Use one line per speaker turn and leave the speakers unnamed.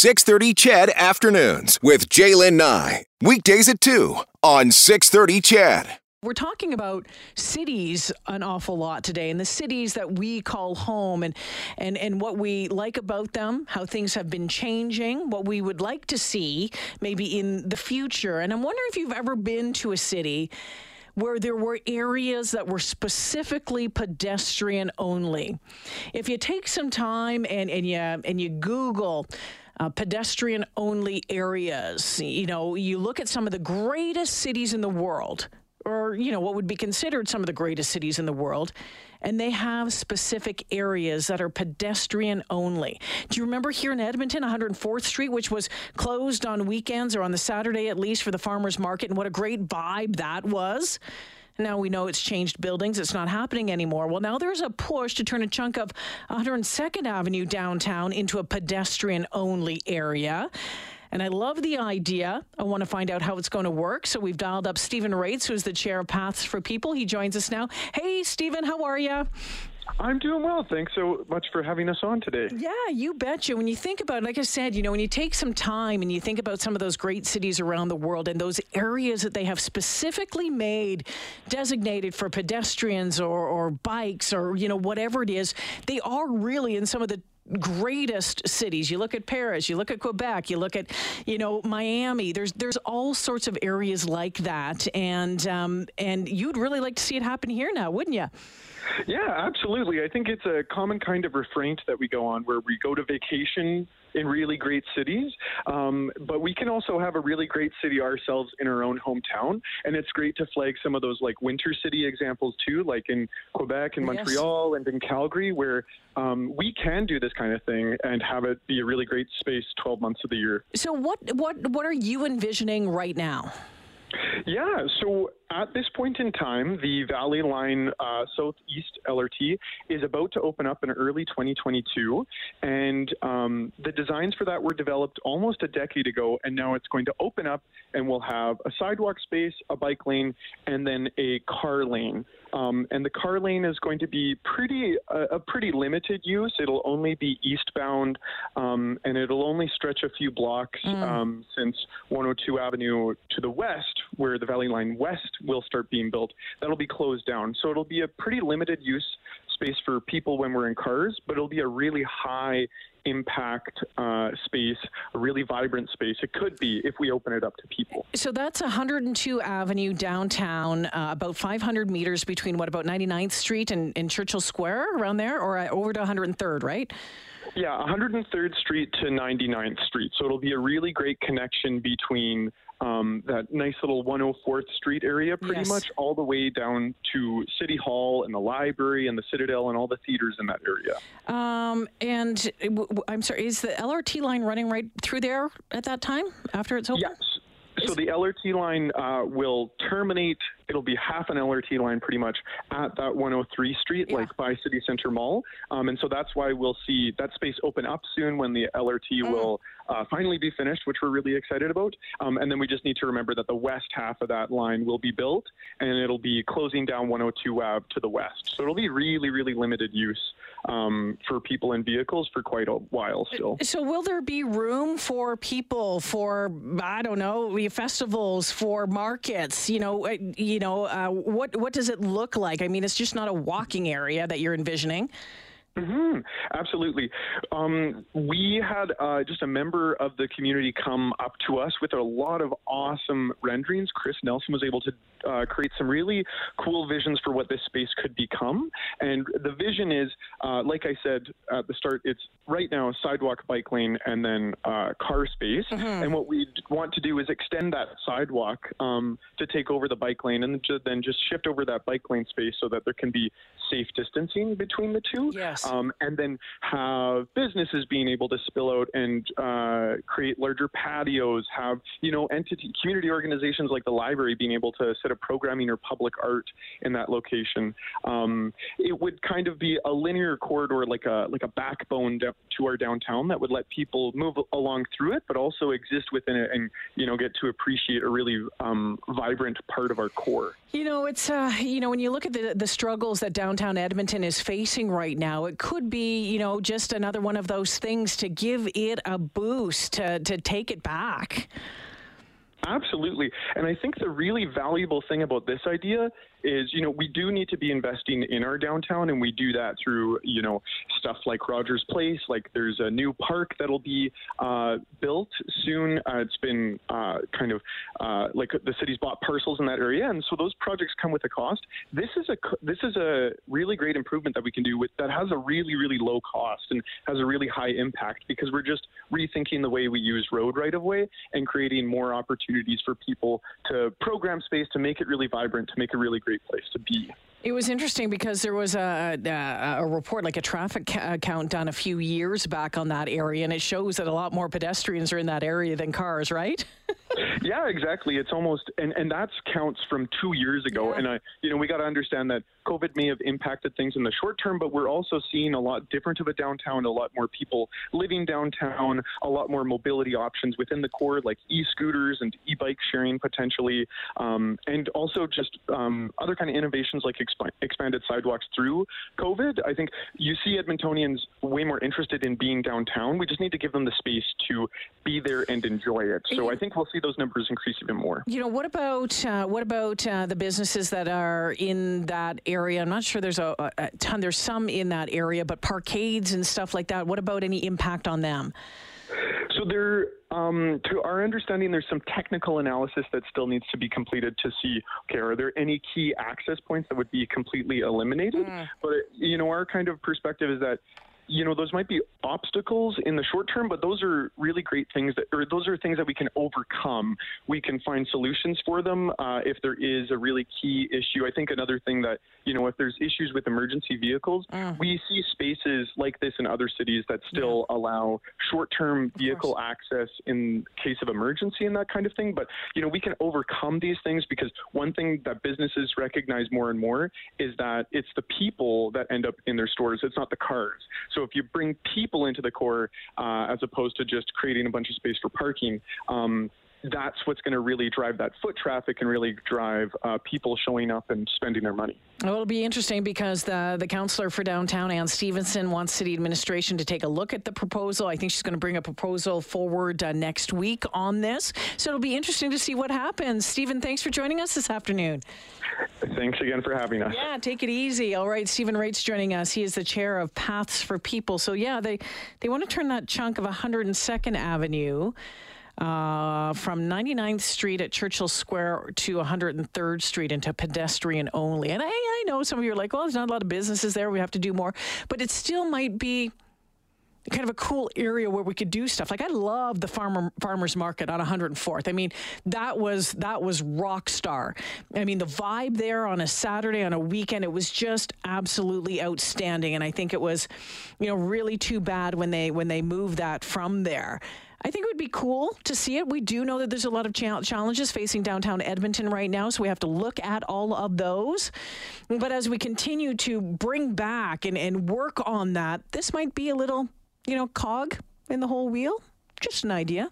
630 CHED Afternoons with Jaylen Nye. Weekdays at 2 on 630 CHED.
We're talking about cities an awful lot today, and the cities that we call home, and and and what we like about them, how things have been changing, what we would like to see maybe in the future. And I'm wondering if you've ever been to a city where there were areas that were specifically pedestrian only. If you take some time and and you and you Google uh, pedestrian only areas. You know, you look at some of the greatest cities in the world, or, you know, what would be considered some of the greatest cities in the world, and they have specific areas that are pedestrian only. Do you remember here in Edmonton, 104th Street, which was closed on weekends or on the Saturday at least for the farmers market, and what a great vibe that was? Now we know it's changed buildings. It's not happening anymore. Well, now there's a push to turn a chunk of 102nd Avenue downtown into a pedestrian only area. And I love the idea. I want to find out how it's going to work. So we've dialed up Stephen Raitz, who's the chair of Paths for People. He joins us now. Hey, Stephen, how are you?
I'm doing well. Thanks so much for having us on today.
Yeah, you betcha. When you think about, like I said, you know, when you take some time and you think about some of those great cities around the world and those areas that they have specifically made designated for pedestrians or, or bikes or, you know, whatever it is, they are really in some of the greatest cities. You look at Paris, you look at Quebec, you look at, you know, Miami. There's there's all sorts of areas like that, and um, and you'd really like to see it happen here now, wouldn't you?
Yeah, absolutely. I think it's a common kind of refrain that we go on where we go to vacation in really great cities, um, but we can also have a really great city ourselves in our own hometown. And it's great to flag some of those like winter city examples too, like in Quebec and Montreal yes. and in Calgary, where um, we can do this kind of thing and have it be a really great space 12 months of the year.
So, what what what are you envisioning right now?
Yeah, so at this point in time, the Valley Line uh, Southeast LRT is about to open up in early 2022, and um, the designs for that were developed almost a decade ago, and now it's going to open up, and we'll have a sidewalk space, a bike lane, and then a car lane. Um, and the car lane is going to be pretty uh, a pretty limited use. It'll only be eastbound, um, and it'll only stretch a few blocks mm. um, since 102 Avenue to the west, where the Valley Line West will start being built. That'll be closed down, so it'll be a pretty limited use space for people when we're in cars, but it'll be a really high impact uh, space, a really vibrant space. It could be if we open it up to people.
So that's 102 Avenue downtown, uh, about 500 meters between what about 99th Street and, and Churchill Square around there, or uh, over to 103rd, right?
Yeah, 103rd Street to 99th Street. So it'll be a really great connection between um, that nice little 104th Street area, pretty yes. much all the way down to City Hall and the library and the Citadel and all the theaters in that area.
Um, and I'm sorry, is the LRT line running right through there at that time after it's open?
Yes. So the LRT line uh, will terminate. It'll be half an LRT line pretty much at that 103 Street, yeah. like by City Center Mall. Um, and so that's why we'll see that space open up soon when the LRT mm. will uh, finally be finished, which we're really excited about. Um, and then we just need to remember that the west half of that line will be built and it'll be closing down 102 Ave to the west. So it'll be really, really limited use um, for people and vehicles for quite a while still.
So will there be room for people for, I don't know, festivals, for markets? You know, uh, you know, uh, what, what does it look like? I mean, it's just not a walking area that you're envisioning.
Mm-hmm. Absolutely. Um, we had uh, just a member of the community come up to us with a lot of awesome renderings. Chris Nelson was able to uh, create some really cool visions for what this space could become. And the vision is, uh, like I said at the start, it's right now sidewalk, bike lane, and then uh, car space. Mm-hmm. And what we want to do is extend that sidewalk um, to take over the bike lane and then just shift over that bike lane space so that there can be safe distancing between the two.
Yes.
Um, and then have businesses being able to spill out and uh, create larger patios, have, you know, entity, community organizations like the library being able to set up programming or public art in that location. Um, it would kind of be a linear corridor, like a, like a backbone to our downtown that would let people move along through it, but also exist within it and, you know, get to appreciate a really um, vibrant part of our core.
You know, it's, uh, you know, when you look at the, the struggles that downtown Edmonton is facing right now, it could be, you know, just another one of those things to give it a boost, to, to take it back.
Absolutely. And I think the really valuable thing about this idea is, you know, we do need to be investing in our downtown, and we do that through, you know, stuff like Rogers Place. Like there's a new park that'll be uh, built soon. Uh, it's been uh, kind of uh, like the city's bought parcels in that area, and so those projects come with a cost. This is a this is a really great improvement that we can do with that has a really really low cost and has a really high impact because we're just rethinking the way we use road right of way and creating more opportunities for people to program space to make it really vibrant, to make it really great place to be.
It was interesting because there was a, a, a report, like a traffic ca- uh, count done a few years back on that area, and it shows that a lot more pedestrians are in that area than cars, right?
yeah, exactly. It's almost, and, and that counts from two years ago. Yeah. And, I, you know, we got to understand that COVID may have impacted things in the short term, but we're also seeing a lot different of a downtown, a lot more people living downtown, a lot more mobility options within the core, like e scooters and e bike sharing potentially, um, and also just um, other kind of innovations like exp- expanded sidewalks through COVID. I think you see Edmontonians way more interested in being downtown. We just need to give them the space to be there and enjoy it. So I think we'll see those numbers increase even more.
You know, what about uh, what about uh, the businesses that are in that area? I'm not sure there's a, a ton. There's some in that area, but parkades and stuff like that. What about any impact on them?
So there, um, to our understanding, there's some technical analysis that still needs to be completed to see, okay, are there any key access points that would be completely eliminated? Mm. But you know, our kind of perspective is that you know, those might be obstacles in the short term, but those are really great things that, or those are things that we can overcome. We can find solutions for them uh, if there is a really key issue. I think another thing that, you know, if there's issues with emergency vehicles, mm. we see spaces like this in other cities that still yeah. allow short-term vehicle access in case of emergency and that kind of thing. But, you know, we can overcome these things because one thing that businesses recognize more and more is that it's the people that end up in their stores. It's not the cars. So so if you bring people into the core uh, as opposed to just creating a bunch of space for parking, um, that's what's going to really drive that foot traffic and really drive uh, people showing up and spending their money.
Well, it'll be interesting because the the councillor for downtown, Anne Stevenson, wants city administration to take a look at the proposal. I think she's going to bring a proposal forward uh, next week on this. So it'll be interesting to see what happens. Stephen, thanks for joining us this afternoon.
Thanks again for having us.
Yeah, take it easy. All right, Stephen Raitz joining us. He is the chair of Paths for People. So yeah, they they want to turn that chunk of 102nd Avenue uh, from 99th Street at Churchill Square to 103rd Street into pedestrian only. And I, I know some of you are like, well, there's not a lot of businesses there. We have to do more. But it still might be kind of a cool area where we could do stuff. Like I love the farmer farmers market on 104th. I mean, that was that was rock star. I mean, the vibe there on a Saturday on a weekend, it was just absolutely outstanding. And I think it was, you know, really too bad when they when they moved that from there. I think it would be cool to see it. We do know that there's a lot of cha- challenges facing downtown Edmonton right now, so we have to look at all of those. But as we continue to bring back and, and work on that, this might be a little, you know, cog in the whole wheel. Just an idea.